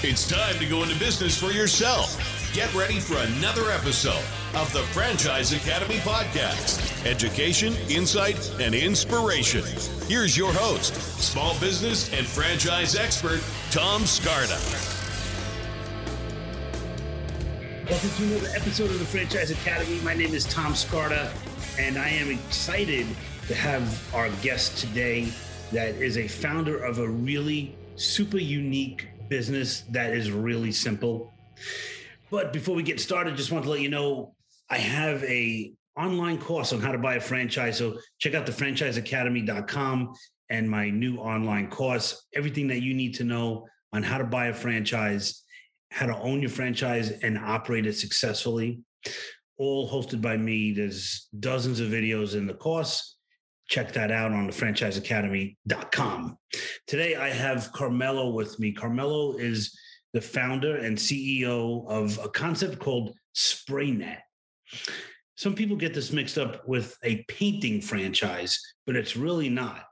It's time to go into business for yourself. Get ready for another episode of the Franchise Academy podcast education, insight, and inspiration. Here's your host, small business and franchise expert, Tom Scarda. Welcome to another episode of the Franchise Academy. My name is Tom Scarda, and I am excited to have our guest today that is a founder of a really super unique business that is really simple. But before we get started, just want to let you know I have a online course on how to buy a franchise. So check out the franchiseacademy.com and my new online course, everything that you need to know on how to buy a franchise, how to own your franchise and operate it successfully. All hosted by me. There's dozens of videos in the course check that out on the franchiseacademy.com. Today I have Carmelo with me. Carmelo is the founder and CEO of a concept called SprayNet. Some people get this mixed up with a painting franchise, but it's really not.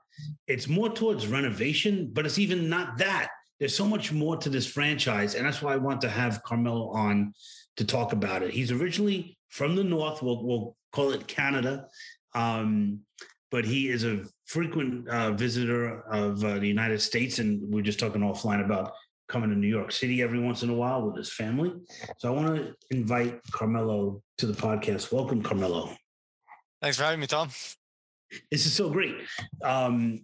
It's more towards renovation, but it's even not that. There's so much more to this franchise, and that's why I want to have Carmelo on to talk about it. He's originally from the North, we'll, we'll call it Canada. Um, but he is a frequent uh, visitor of uh, the United States, and we are just talking offline about coming to New York City every once in a while with his family. So I want to invite Carmelo to the podcast. Welcome, Carmelo. Thanks for having me, Tom. This is so great. Um,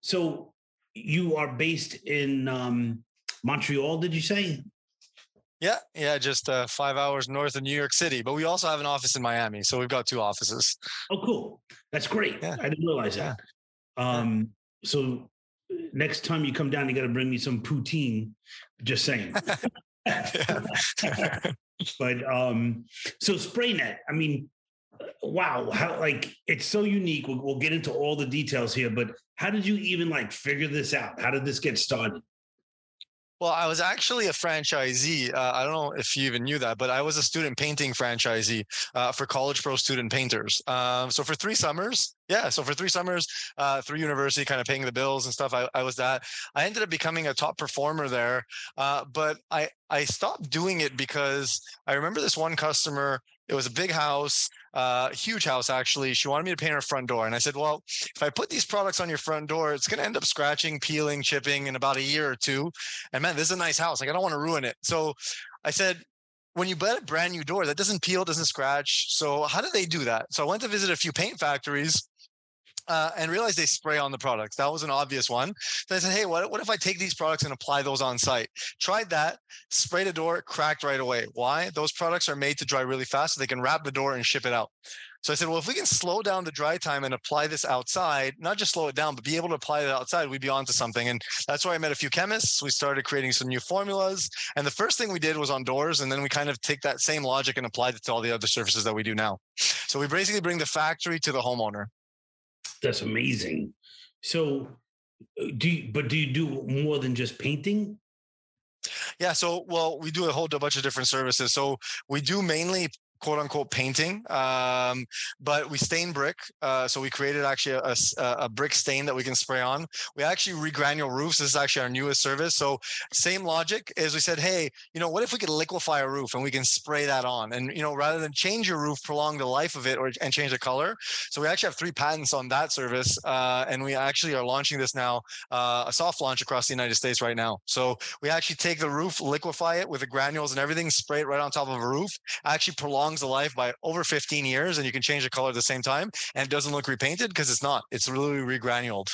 so you are based in um, Montreal, did you say? Yeah, yeah, just uh, five hours north of New York City. But we also have an office in Miami, so we've got two offices. Oh, cool! That's great. Yeah. I didn't realize that. Yeah. Um, so next time you come down, you got to bring me some poutine. Just saying. but um, so SprayNet. I mean, wow, how like it's so unique. We'll, we'll get into all the details here, but how did you even like figure this out? How did this get started? Well, I was actually a franchisee. Uh, I don't know if you even knew that, but I was a student painting franchisee uh, for College Pro student painters. Um, so for three summers, yeah, so for three summers uh, through university, kind of paying the bills and stuff, I, I, was that. I ended up becoming a top performer there, uh, but I I stopped doing it because I remember this one customer. It was a big house uh, huge house actually. She wanted me to paint her front door, and I said, "Well, if I put these products on your front door, it's going to end up scratching, peeling, chipping in about a year or two. And man, this is a nice house. Like I don't want to ruin it." So I said, when you buy a brand new door that doesn't peel, doesn't scratch. So how do they do that? So I went to visit a few paint factories uh, and realized they spray on the products. That was an obvious one. So I said, hey, what, what if I take these products and apply those on site? Tried that, sprayed a door, cracked right away. Why? Those products are made to dry really fast so they can wrap the door and ship it out. So I said, well, if we can slow down the dry time and apply this outside, not just slow it down, but be able to apply it outside, we'd be onto something. And that's where I met a few chemists. We started creating some new formulas. And the first thing we did was on doors. And then we kind of take that same logic and applied it to all the other surfaces that we do now. So we basically bring the factory to the homeowner that's amazing. So, uh, do you, but do you do more than just painting? Yeah, so well, we do a whole bunch of different services. So we do mainly quote unquote painting, um, but we stain brick. Uh, so we created actually a, a, a, brick stain that we can spray on. We actually regranule roofs. This is actually our newest service. So same logic as we said, hey, you know, what if we could liquefy a roof and we can spray that on? And you know, rather than change your roof, prolong the life of it or and change the color. So we actually have three patents on that service, uh, and we actually are launching this now, uh, a soft launch across the United States right now. So we actually take the roof, liquefy it with the granules and everything, spray it right on top of a roof, actually prolong prolongs the life by over 15 years and you can change the color at the same time and it doesn't look repainted because it's not. It's really regranuled.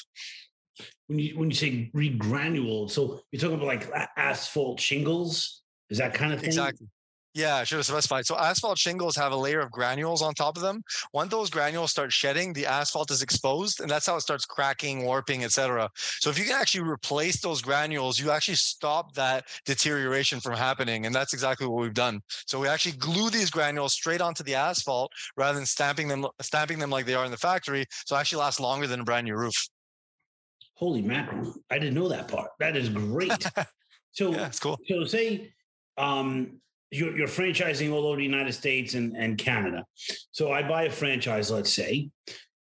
When you when you say regranuled, so you're talking about like asphalt shingles, is that kind of thing? Exactly. Yeah, I should have specified. So asphalt shingles have a layer of granules on top of them. Once those granules start shedding, the asphalt is exposed, and that's how it starts cracking, warping, etc. So if you can actually replace those granules, you actually stop that deterioration from happening, and that's exactly what we've done. So we actually glue these granules straight onto the asphalt rather than stamping them, stamping them like they are in the factory. So actually lasts longer than a brand new roof. Holy mackerel! I didn't know that part. That is great. So yeah, it's cool. So say um you're, you're franchising all over the United States and, and Canada. So I buy a franchise, let's say,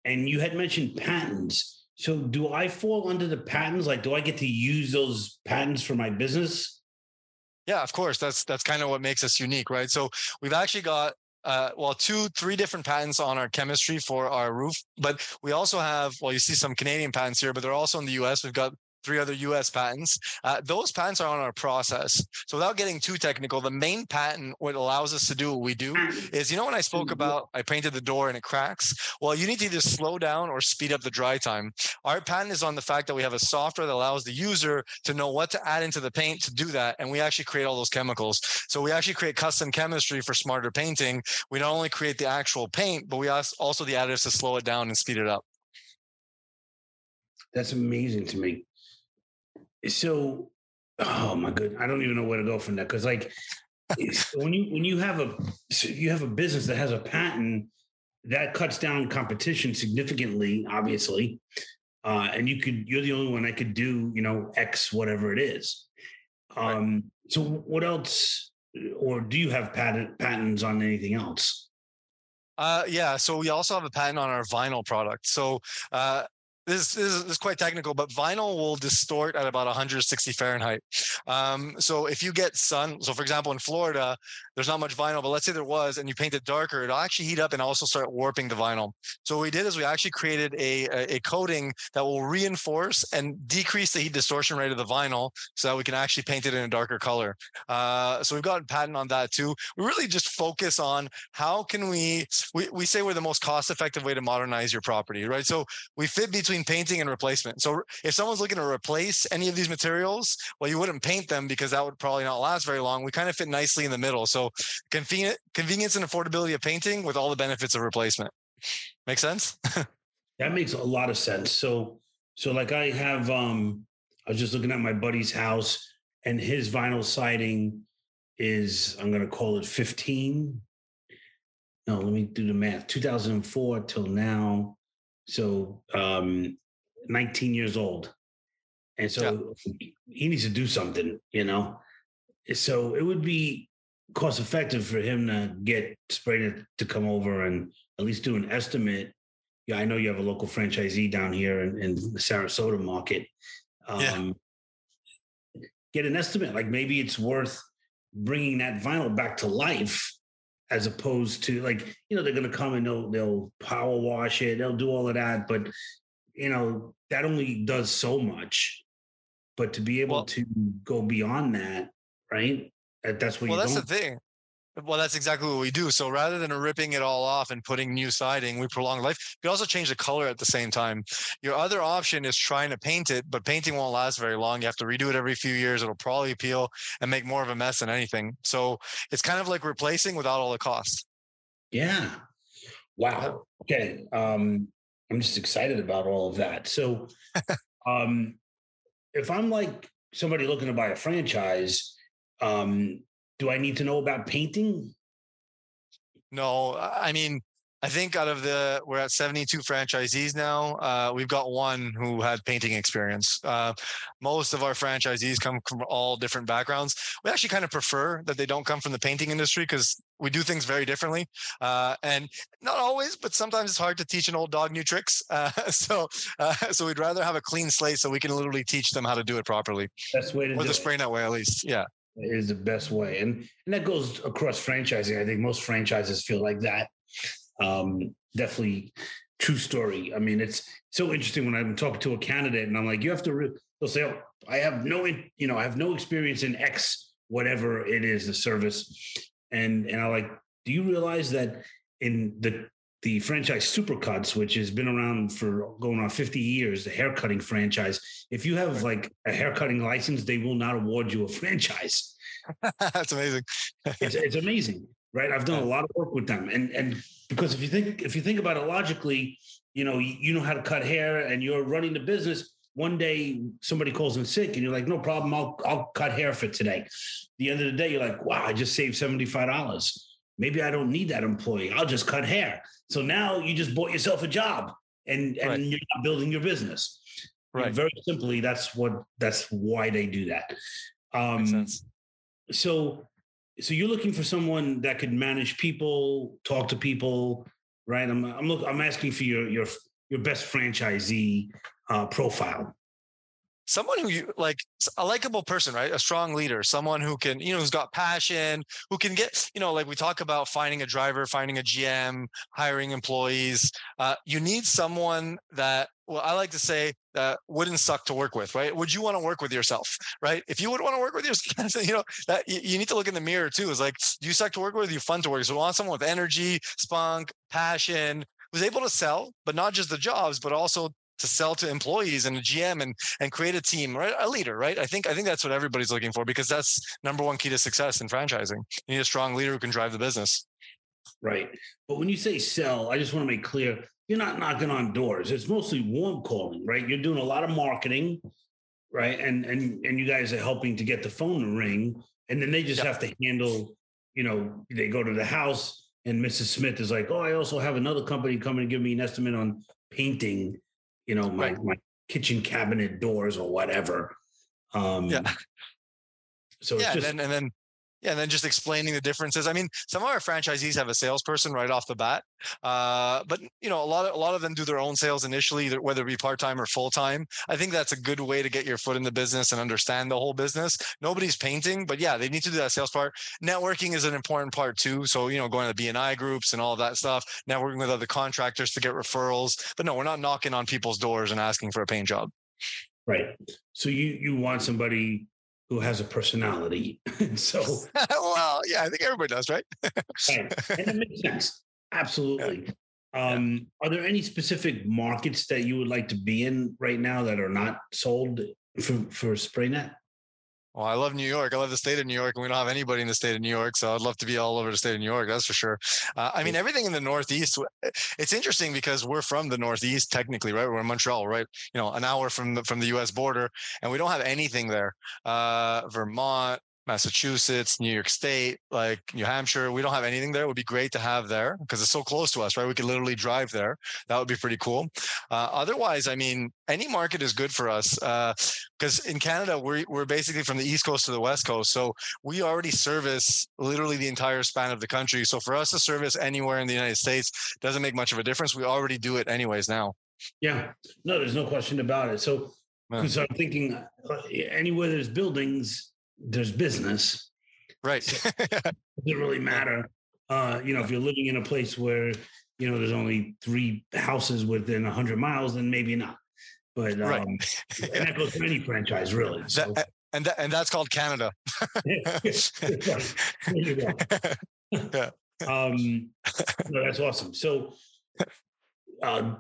and you had mentioned patents. So do I fall under the patents? Like, do I get to use those patents for my business? Yeah, of course. That's that's kind of what makes us unique, right? So we've actually got uh, well, two, three different patents on our chemistry for our roof, but we also have, well, you see some Canadian patents here, but they're also in the US. We've got three other US patents. Uh, those patents are on our process. So without getting too technical, the main patent, what allows us to do what we do is, you know, when I spoke mm-hmm. about I painted the door and it cracks, well, you need to either slow down or speed up the dry time. Our patent is on the fact that we have a software that allows the user to know what to add into the paint to do that. And we actually create all those chemicals. So we actually create custom chemistry for smarter painting. We not only create the actual paint, but we also the additives to slow it down and speed it up. That's amazing to me so oh my good i don't even know where to go from that because like when you when you have a you have a business that has a patent that cuts down competition significantly obviously uh, and you could you're the only one that could do you know x whatever it is um right. so what else or do you have patent patents on anything else uh, yeah, so we also have a patent on our vinyl product. So uh, this, this, is quite technical, but vinyl will distort at about 160 Fahrenheit. Um, so if you get sun, so for example, in Florida, there's not much vinyl, but let's say there was, and you paint it darker, it'll actually heat up and also start warping the vinyl. So what we did is we actually created a, a, a coating that will reinforce and decrease the heat distortion rate of the vinyl so that we can actually paint it in a darker color. Uh, so we've got a patent on that too. We really just focus on how can we, we, we say we're the most cost effective way to modernize your property, right? So we fit between between painting and replacement. So if someone's looking to replace any of these materials, well, you wouldn't paint them because that would probably not last very long. We kind of fit nicely in the middle. So convenient, convenience and affordability of painting with all the benefits of replacement. Make sense? that makes a lot of sense. So, so like I have, um, I was just looking at my buddy's house and his vinyl siding is, I'm going to call it 15. No, let me do the math. 2004 till now, so um, 19 years old. And so yeah. he needs to do something, you know? So it would be cost effective for him to get Sprayer to come over and at least do an estimate. Yeah, I know you have a local franchisee down here in, in the Sarasota market. Um, yeah. Get an estimate. Like maybe it's worth bringing that vinyl back to life as opposed to like you know they're going to come and they'll they'll power wash it they'll do all of that but you know that only does so much but to be able well, to go beyond that right that's what you. well that's the thing well, that's exactly what we do. So rather than ripping it all off and putting new siding, we prolong life. We also change the color at the same time. Your other option is trying to paint it, but painting won't last very long. You have to redo it every few years. It'll probably peel and make more of a mess than anything. So it's kind of like replacing without all the cost. Yeah. Wow. Okay. Um, I'm just excited about all of that. So um, if I'm like somebody looking to buy a franchise, um, do I need to know about painting? No, I mean, I think out of the we're at 72 franchisees now. Uh, we've got one who had painting experience. Uh, most of our franchisees come from all different backgrounds. We actually kind of prefer that they don't come from the painting industry because we do things very differently. Uh, and not always, but sometimes it's hard to teach an old dog new tricks. Uh, so, uh, so we'd rather have a clean slate so we can literally teach them how to do it properly. Best way to or the SprayNet way, at least. Yeah is the best way. And and that goes across franchising. I think most franchises feel like that. Um, definitely true story. I mean, it's so interesting when I'm talking to a candidate and I'm like, you have to, re-, they'll say, oh, I have no, you know, I have no experience in X, whatever it is, the service. And, and I like, do you realize that in the the franchise Supercuts, which has been around for going on 50 years, the haircutting franchise. If you have like a haircutting license, they will not award you a franchise. That's amazing. it's, it's amazing, right? I've done a lot of work with them, and and because if you think if you think about it logically, you know you know how to cut hair, and you're running the business. One day somebody calls in sick, and you're like, "No problem, I'll I'll cut hair for today." the end of the day, you're like, "Wow, I just saved seventy five dollars." Maybe I don't need that employee. I'll just cut hair. So now you just bought yourself a job and, and right. you're not building your business. Right. very simply, that's what that's why they do that. Um, so so you're looking for someone that could manage people, talk to people, right? I'm I'm look I'm asking for your your your best franchisee uh, profile. Someone who you like a likable person right? A strong leader someone who can you know who's got passion who can get you know like we talk about finding a driver finding a gm hiring employees. Uh, you need someone that well i like to say that wouldn't suck to work with right? Would you want to work with yourself right? If you would want to work with yourself you know that you, need to look in the mirror too. Is like you suck to work with? You fun to work with. So we want someone with energy spunk passion who's able to sell but not just the jobs but also to sell to employees and a GM and and create a team, right? A leader, right? I think I think that's what everybody's looking for because that's number one key to success in franchising. You need a strong leader who can drive the business. Right. But when you say sell, I just want to make clear you're not knocking on doors. It's mostly warm calling, right? You're doing a lot of marketing, right? And and and you guys are helping to get the phone to ring, and then they just yep. have to handle, you know, they go to the house and Mrs. Smith is like, "Oh, I also have another company coming to give me an estimate on painting." You know, my, right. my kitchen cabinet doors or whatever. Um, yeah. So yeah, just, and then, and then yeah, and then just explaining the differences. I mean, some of our franchisees have a salesperson right off the bat, uh, but you know, a lot of a lot of them do their own sales initially, whether it be part time or full time. I think that's a good way to get your foot in the business and understand the whole business. Nobody's painting, but yeah, they need to do that sales part. Networking is an important part too. So you know, going to BNI groups and all that stuff, networking with other contractors to get referrals. But no, we're not knocking on people's doors and asking for a paint job. Right. So you you want somebody who has a personality. so, well, yeah, I think everybody does, right? right. And it makes sense. Absolutely. Yeah. Um, yeah. Are there any specific markets that you would like to be in right now that are not sold for, for SprayNet? Well, I love New York. I love the state of New York, and we don't have anybody in the state of New York, so I'd love to be all over the state of New York. That's for sure. Uh, I mean, everything in the Northeast. It's interesting because we're from the Northeast, technically, right? We're in Montreal, right? You know, an hour from the from the U.S. border, and we don't have anything there. Uh, Vermont, Massachusetts, New York State, like New Hampshire. We don't have anything there. It would be great to have there because it's so close to us, right? We could literally drive there. That would be pretty cool. Uh, otherwise, I mean, any market is good for us because uh, in Canada, we're, we're basically from the East Coast to the West Coast. So we already service literally the entire span of the country. So for us to service anywhere in the United States doesn't make much of a difference. We already do it anyways now. Yeah, no, there's no question about it. So, because I'm thinking uh, anywhere there's buildings, there's business. Right. So it doesn't really matter. Uh, you know, if you're living in a place where, you know, there's only three houses within 100 miles, then maybe not. But um, right. and that goes for any franchise, really. So. That, and that, and that's called Canada. yeah. Um, no, that's awesome. So, uh,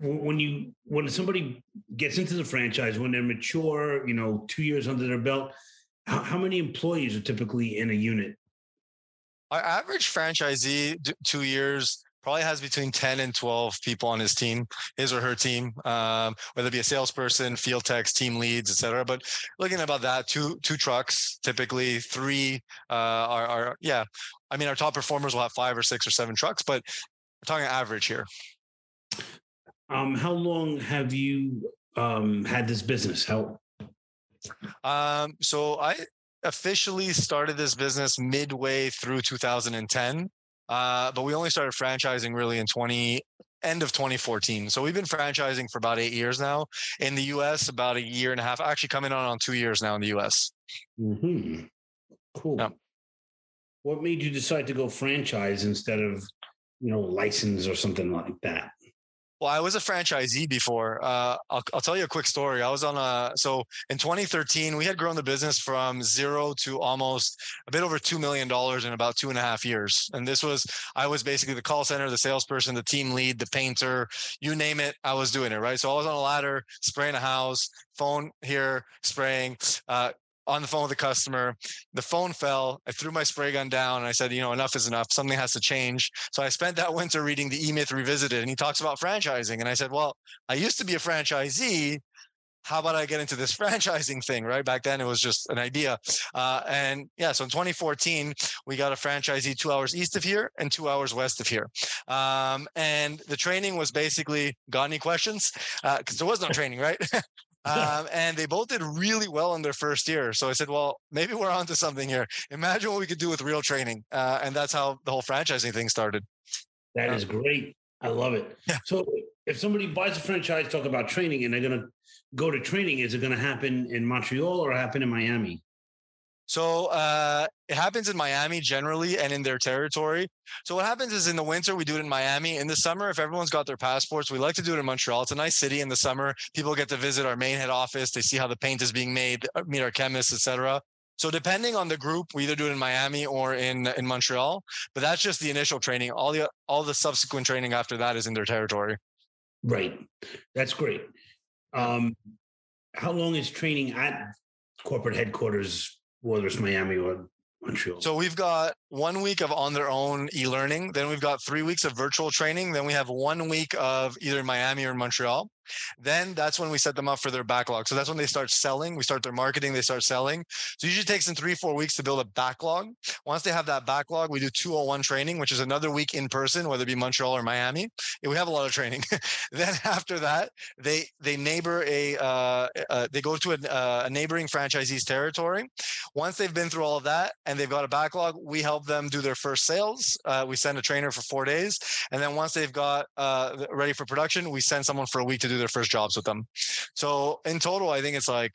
when you when somebody gets into the franchise when they're mature you know two years under their belt how, how many employees are typically in a unit? Our average franchisee two years probably has between 10 and 12 people on his team his or her team um, whether it be a salesperson field techs team leads etc but looking about that two two trucks typically three uh, are, are yeah. I mean our top performers will have five or six or seven trucks but we're talking average here um, how long have you um, had this business? How? Um, so I officially started this business midway through 2010, uh, but we only started franchising really in 20 end of 2014. So we've been franchising for about eight years now. In the U.S., about a year and a half. Actually, coming on on two years now in the U.S. Hmm. Cool. Yeah. What made you decide to go franchise instead of, you know, license or something like that? Well, I was a franchisee before. Uh, I'll, I'll tell you a quick story. I was on a so in 2013 we had grown the business from zero to almost a bit over two million dollars in about two and a half years. And this was I was basically the call center, the salesperson, the team lead, the painter, you name it. I was doing it right. So I was on a ladder, spraying a house, phone here, spraying, uh, on the phone with the customer. The phone fell. I threw my spray gun down and I said, you know, enough is enough. Something has to change. So I spent that winter reading the E Myth Revisited and he talks about franchising. And I said, well, I used to be a franchisee. How about I get into this franchising thing? Right back then, it was just an idea. Uh, and yeah, so in 2014, we got a franchisee two hours east of here and two hours west of here. Um, and the training was basically, got any questions? Because uh, there was no training, right? um, and they both did really well in their first year. So I said, well, maybe we're onto something here. Imagine what we could do with real training, uh, and that's how the whole franchising thing started. That is great. I love it. Yeah. So if somebody buys a franchise, talk about training, and they're going to go to training, is it going to happen in Montreal or happen in Miami? So uh, it happens in Miami generally and in their territory. So what happens is in the winter we do it in Miami. In the summer, if everyone's got their passports, we like to do it in Montreal. It's a nice city in the summer. People get to visit our main head office. They see how the paint is being made, uh, meet our chemists, etc. So depending on the group, we either do it in Miami or in in Montreal. But that's just the initial training. All the all the subsequent training after that is in their territory. Right. That's great. Um, how long is training at corporate headquarters whether it's Miami or Montreal. So we've got one week of on their own e-learning. Then we've got three weeks of virtual training. Then we have one week of either Miami or Montreal. Then that's when we set them up for their backlog. So that's when they start selling. We start their marketing. They start selling. So usually takes them three, four weeks to build a backlog. Once they have that backlog, we do 201 training, which is another week in person, whether it be Montreal or Miami. We have a lot of training. then after that, they they neighbor a uh, uh, they go to a, uh, a neighboring franchisee's territory. Once they've been through all of that and they've got a backlog, we help them do their first sales. Uh, we send a trainer for four days, and then once they've got uh, ready for production, we send someone for a week to do their first jobs with them. So in total, I think it's like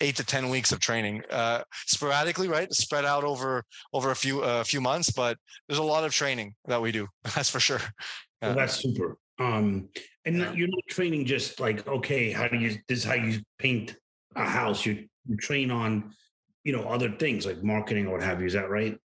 eight to ten weeks of training, uh, sporadically, right, spread out over over a few a uh, few months. But there's a lot of training that we do. That's for sure. Yeah. Well, that's super. Um, and yeah. you're not training just like okay, how do you this is how you paint a house. You you train on you know other things like marketing or what have you. Is that right?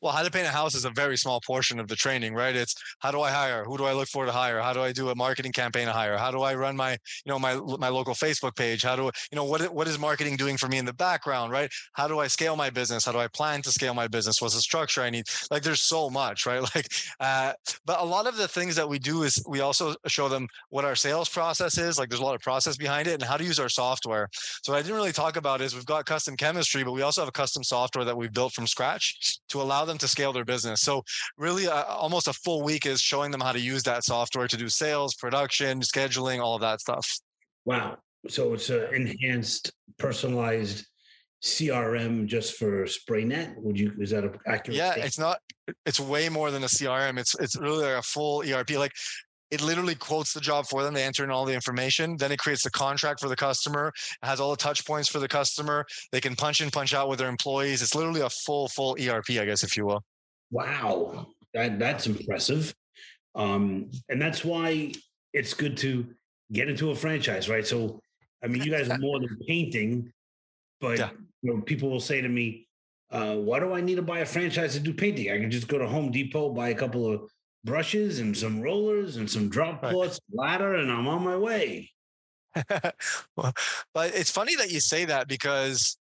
Well how to paint a house is a very small portion of the training right? It's how do i hire? Who do i look for to hire? How do i do a marketing campaign to hire? How do i run my you know my my local facebook page? How do you know what what is marketing doing for me in the background right? How do i scale my business? How do i plan to scale my business? What's the structure i need? Like there's so much right? Like uh, but a lot of the things that we do is we also show them what our sales process is like there's a lot of process behind it and how to use our software. So i didn't really talk about is we've got custom chemistry but we also have a custom software that we've built from scratch to allow them to scale their business. So really uh, almost a full week is showing them how to use that software to do sales, production, scheduling, all of that stuff. Wow. So it's an enhanced, personalized CRM just for SprayNet? Would you is that accurate? Yeah, statement? it's not. It's way more than a CRM. It's it's really like a full ERP. Like it literally quotes the job for them. They enter in all the information. Then it creates the contract for the customer. It has all the touch points for the customer. They can punch in, punch out with their employees. It's literally a full, full ERP, I guess, if you will. Wow, that that's impressive. Um, and that's why it's good to get into a franchise, right? So, I mean, you guys are more than painting, but yeah. you know, people will say to me, uh, "Why do I need to buy a franchise to do painting? I can just go to Home Depot, buy a couple of brushes and some rollers and some drop cloths, ladder, and I'm on my way. well, but it's funny that you say that because,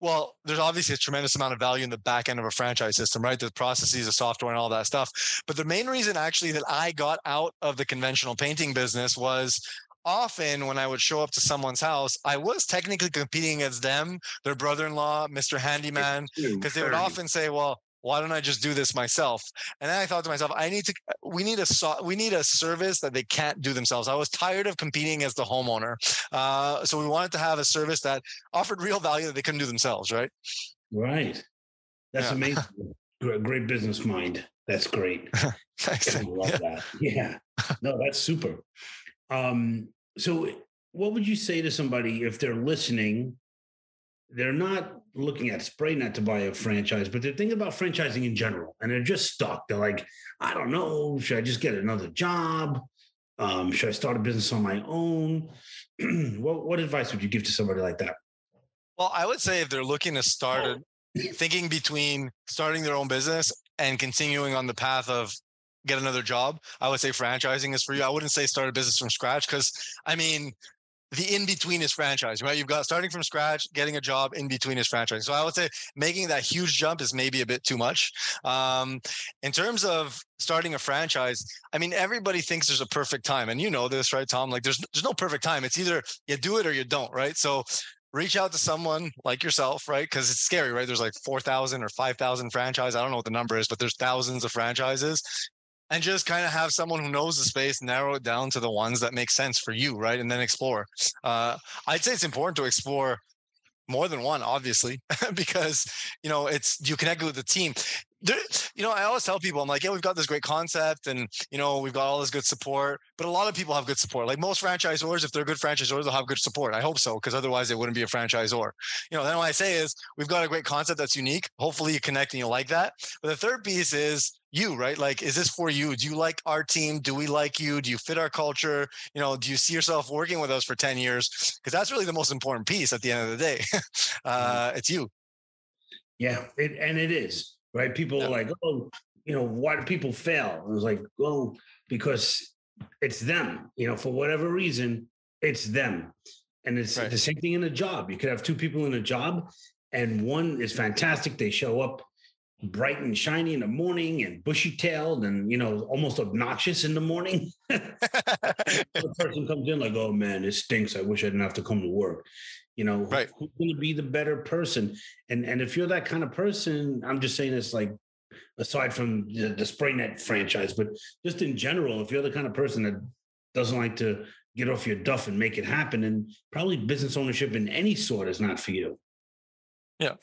well, there's obviously a tremendous amount of value in the back end of a franchise system, right? The processes, the software, and all that stuff. But the main reason actually that I got out of the conventional painting business was often when I would show up to someone's house, I was technically competing against them, their brother in law, Mr. Handyman, because they would often say, well, why don't I just do this myself? And then I thought to myself, I need to, we need a, we need a service that they can't do themselves. I was tired of competing as the homeowner. Uh, so we wanted to have a service that offered real value that they couldn't do themselves. Right. Right. That's yeah. amazing. Great business mind. That's great. I love yeah. that. Yeah. No, that's super. Um, so what would you say to somebody if they're listening they're not looking at spray SprayNet to buy a franchise, but they're thinking about franchising in general, and they're just stuck. They're like, I don't know, should I just get another job? Um, should I start a business on my own? what what advice would you give to somebody like that? Well, I would say if they're looking to start thinking between starting their own business and continuing on the path of get another job, I would say franchising is for you. I wouldn't say start a business from scratch because I mean the in between is franchise, right? You've got starting from scratch, getting a job in between is franchise. So I would say making that huge jump is maybe a bit too much. Um, in terms of starting a franchise, I mean, everybody thinks there's a perfect time, and you know this, right, Tom? Like, there's there's no perfect time. It's either you do it or you don't, right? So reach out to someone like yourself, right? Because it's scary, right? There's like 4,000 or 5,000 franchise. I don't know what the number is, but there's thousands of franchises and just kind of have someone who knows the space narrow it down to the ones that make sense for you, right? And then explore. Uh, I'd say it's important to explore more than one, obviously, because you know it's you connect with the team. There, you know, I always tell people, I'm like, yeah, we've got this great concept, and you know, we've got all this good support. But a lot of people have good support. Like most franchisors, if they're good franchisors, they'll have good support. I hope so, because otherwise they wouldn't be a franchisor. You know, then what I say is, we've got a great concept that's unique. Hopefully, you connect and you like that. But the third piece is you, right? Like, is this for you? Do you like our team? Do we like you? Do you fit our culture? You know, do you see yourself working with us for 10 years? Because that's really the most important piece at the end of the day. Mm-hmm. uh, it's you. Yeah, it, and it is, right? People yeah. are like, oh, you know, why do people fail? I was like, well, because it's them, you know, for whatever reason, it's them. And it's right. the same thing in a job. You could have two people in a job, and one is fantastic. They show up bright and shiny in the morning and bushy tailed and you know almost obnoxious in the morning. The person comes in like oh man it stinks. I wish i didn't have to come to work. You know right. who's going to be the better person? And and if you're that kind of person i'm just saying this like aside from the, the SprayNet franchise but just in general if you're the kind of person that doesn't like to get off your duff and make it happen and probably business ownership in any sort is not for you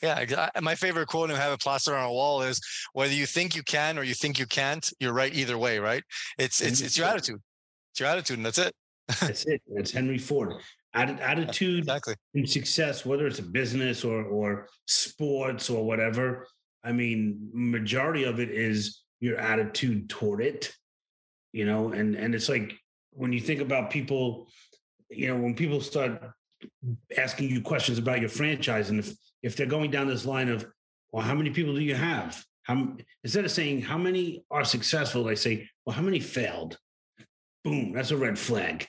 yeah, yeah. My favorite quote and have it plastered on a wall is whether you think you can or you think you can't, you're right either way, right? It's it's it's your attitude. It's your attitude, and that's it. that's it. It's Henry Ford. attitude exactly. in success, whether it's a business or or sports or whatever. I mean, majority of it is your attitude toward it. You know, and and it's like when you think about people, you know, when people start asking you questions about your franchise, and if if they're going down this line of, well, how many people do you have? How instead of saying how many are successful, they say, well, how many failed? Boom, that's a red flag.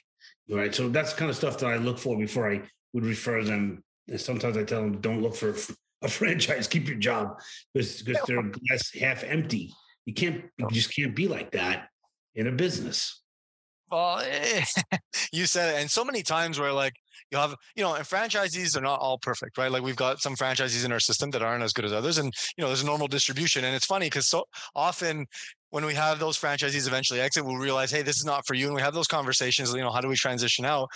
Right. So that's kind of stuff that I look for before I would refer them. And sometimes I tell them, don't look for a franchise, keep your job because because they're glass half empty. You can't you just can't be like that in a business. Well, you said it, and so many times where like you have, you know, and franchisees are not all perfect, right? Like we've got some franchisees in our system that aren't as good as others, and you know, there's a normal distribution. And it's funny because so often when we have those franchisees eventually exit, we'll realize, hey, this is not for you, and we have those conversations. You know, how do we transition out?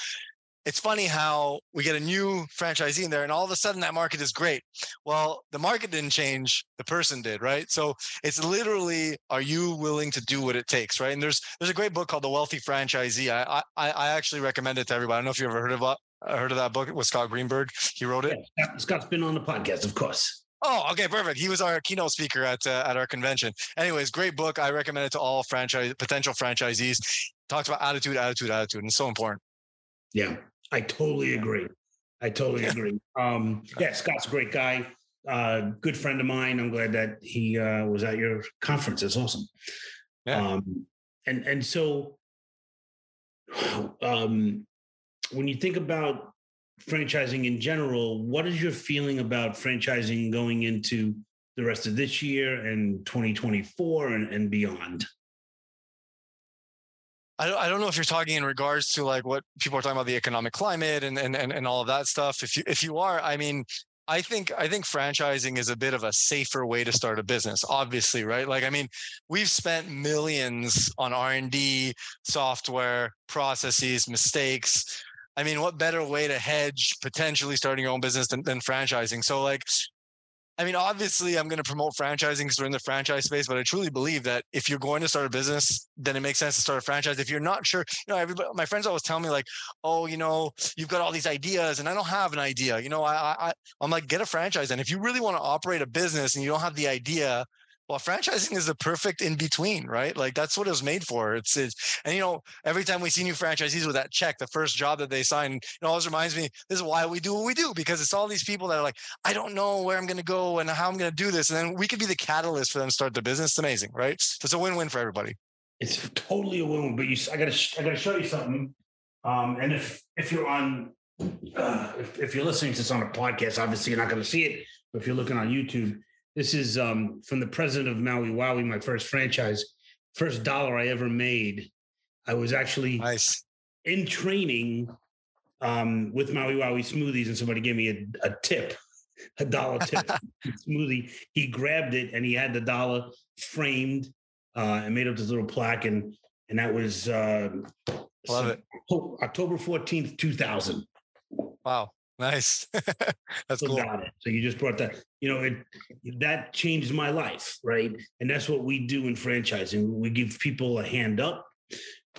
it's funny how we get a new franchisee in there and all of a sudden that market is great. Well, the market didn't change, the person did, right? So it's literally, are you willing to do what it takes, right? And there's there's a great book called The Wealthy Franchisee. I I, I actually recommend it to everybody. I don't know if you ever heard of uh, heard of that book with Scott Greenberg. He wrote it. Yeah, Scott's been on the podcast, of course. Oh, okay, perfect. He was our keynote speaker at uh, at our convention. Anyways, great book. I recommend it to all franchise potential franchisees. Talks about attitude, attitude, attitude, and it's so important. Yeah, I totally agree. I totally yeah. agree. Um, yeah, Scott's a great guy. Uh, good friend of mine. I'm glad that he uh, was at your conference. It's awesome. Yeah. Um, and and so um, when you think about franchising in general, what is your feeling about franchising going into the rest of this year and 2024 and, and beyond? I don't, I don't know if you're talking in regards to like what people are talking about the economic climate and, and and and all of that stuff. If you if you are, I mean, I think I think franchising is a bit of a safer way to start a business. Obviously, right? Like I mean, we've spent millions on R and D, software, processes, mistakes. I mean, what better way to hedge potentially starting your own business than, than franchising? So like I mean, obviously, I'm going to promote franchising because we're in the franchise space, but I truly believe that if you're going to start a business, then it makes sense to start a franchise. If you're not sure, you know, everybody, my friends always tell me like, "Oh, you know, you've got all these ideas, and I don't have an idea." You know, I, I, I'm like, get a franchise, and if you really want to operate a business and you don't have the idea, well franchising is the perfect in between right? Like that's what it was made for. It's, it's and you know every time we see new franchisees with that check the first job that they sign it always reminds me this is why we do what we do because it's all these people that are like i don't know where i'm going to go and how i'm going to do this and then we could be the catalyst for them to start the business. It's amazing right? So it's a win-win for everybody. It's totally a win but you i gotta i gotta show you something. Um and if if you're on uh, if, if you're listening to this on a podcast obviously you're not going to see it but if you're looking on youtube this is um, from the president of Maui Wowie, my first franchise. First dollar I ever made. I was actually nice. in training um, with Maui Wowie smoothies, and somebody gave me a, a tip, a dollar tip smoothie. He grabbed it and he had the dollar framed uh, and made up this little plaque, and and that was uh, love it. October fourteenth, two thousand. Wow. Nice. that's cool. Got it. So you just brought that. You know, it that changed my life, right? And that's what we do in franchising. We give people a hand up,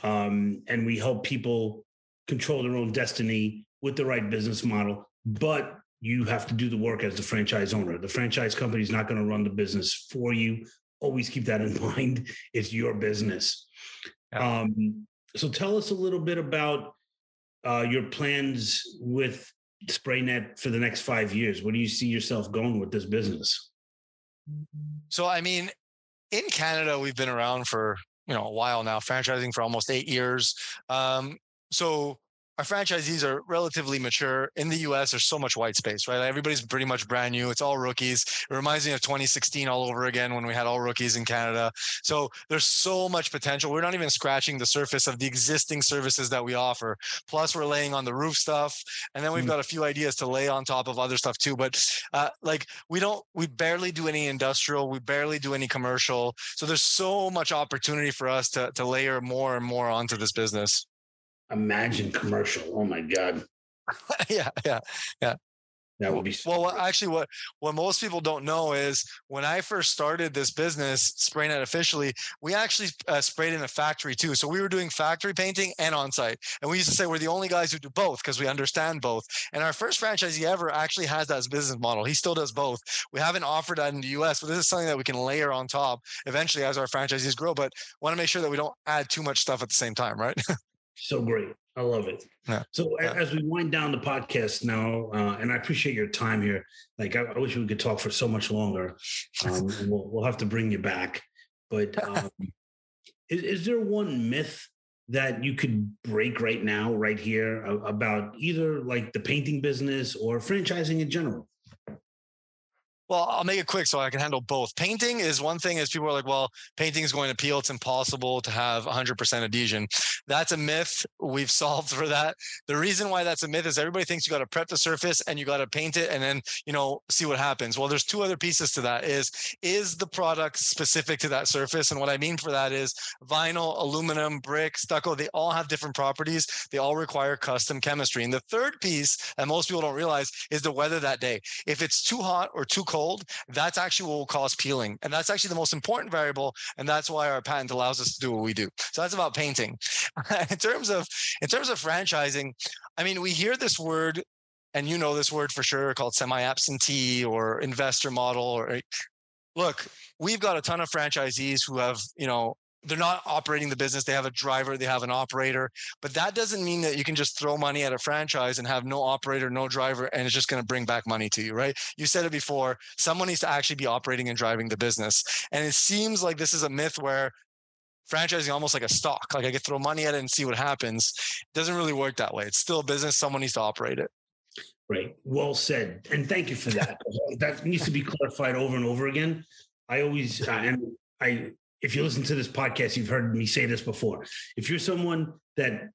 um, and we help people control their own destiny with the right business model. But you have to do the work as the franchise owner. The franchise company is not going to run the business for you. Always keep that in mind. It's your business. Yeah. Um, so tell us a little bit about uh, your plans with SprayNet for the next five years. Where do you see yourself going with this business? So, I mean, in Canada, we've been around for you know a while now, franchising for almost eight years. Um, so our franchisees are relatively mature. In the US, there's so much white space, right? Everybody's pretty much brand new. It's all rookies. It reminds me of 2016 all over again when we had all rookies in Canada. So there's so much potential. We're not even scratching the surface of the existing services that we offer. Plus, we're laying on the roof stuff. And then we've mm-hmm. got a few ideas to lay on top of other stuff too. But uh, like we don't, we barely do any industrial, we barely do any commercial. So there's so much opportunity for us to, to layer more and more onto this business imagine commercial. Oh my God. yeah, yeah, yeah. That would be so well. Actually, what what most people don't know is when I first started this business, spraying it officially, we actually uh, sprayed in a factory too. So we were doing factory painting and on site, and we used to say we're the only guys who do both because we understand both. And our first franchisee ever actually has that as business model. He still does both. We haven't offered that in the U.S., but this is something that we can layer on top eventually as our franchisees grow. But want to make sure that we don't add too much stuff at the same time, right? So great. I love it. Yeah. So yeah. as we wind down the podcast now, uh, and I appreciate your time here. Like I, I, wish we could talk for so much longer. Um, we'll, we'll have to bring you back. But um, is, is there one myth that you could break right now, right here, about either like the painting business or franchising in general? Well, I'll make it quick so I can handle both. Painting is one thing is people are like, well, painting is going to peel. It's impossible to have 100% adhesion. That's a myth. We've solved for that. The reason why that's a myth is everybody thinks you got to prep the surface and you got to paint it and then, you know, see what happens. Well, there's two other pieces to that is, is the product specific to that surface? And what I mean for that is vinyl, aluminum, brick, stucco, they all have different properties. They all require custom chemistry. And the third piece that most people don't realize is the weather that day. If it's too hot or too cold, cold, that's actually what will cause peeling. And that's actually the most important variable. And that's why our patent allows us to do what we do. So that's about painting. in terms of in terms of franchising, I mean, we hear this word, and you know this word for sure, called semi-absentee or investor model. Or eh, look, we've got a ton of franchisees who have, you know, they're not operating the business. They have a driver, they have an operator, but that doesn't mean that you can just throw money at a franchise and have no operator, no driver, and it's just going to bring back money to you, right? You said it before. Someone needs to actually be operating and driving the business. And it seems like this is a myth where franchising almost like a stock. Like I could throw money at it and see what happens. It doesn't really work that way. It's still a business. Someone needs to operate it. Right. Well said. And thank you for that. that needs to be clarified over and over again. I always, uh, and I if you listen to this podcast, you've heard me say this before. If you're someone that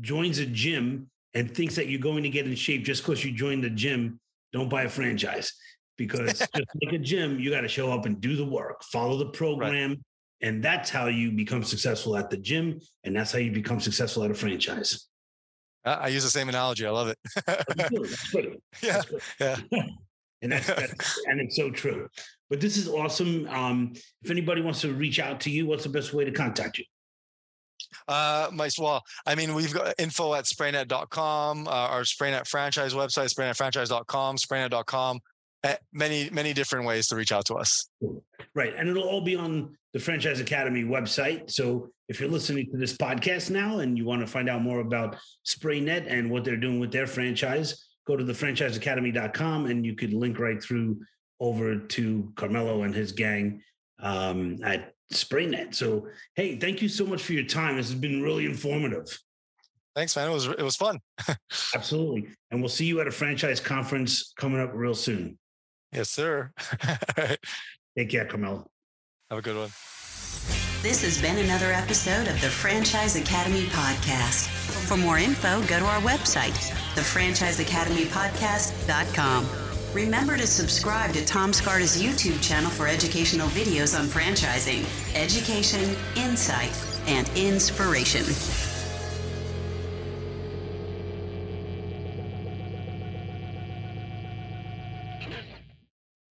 joins a gym and thinks that you're going to get in shape just because you joined the gym, don't buy a franchise because just like a gym, you got to show up and do the work, follow the program. Right. And that's how you become successful at the gym. And that's how you become successful at a franchise. I use the same analogy. I love it. Oh, that's good. Yeah. That's yeah. and that's, that's and it's so true. But this is awesome. Um, if anybody wants to reach out to you, what's the best way to contact you? Uh, my, well, I mean, we've got info at spraynet.com, uh, our spraynet franchise website, spraynetfranchise.com, spraynet.com, eh, many, many different ways to reach out to us. Right. And it'll all be on the Franchise Academy website. So if you're listening to this podcast now and you want to find out more about SprayNet and what they're doing with their franchise, go to thefranchiseacademy.com and you could link right through over to Carmelo and his gang um, at SprayNet. So, hey, thank you so much for your time. This has been really informative. Thanks, man. It was it was fun. Absolutely, and we'll see you at a franchise conference coming up real soon. Yes, sir. Take care, Carmelo. Have a good one. This has been another episode of the Franchise Academy podcast. For more info, go to our website, thefranchiseacademypodcast.com. Remember to subscribe to Tom Scarda's YouTube channel for educational videos on franchising, education, insight, and inspiration.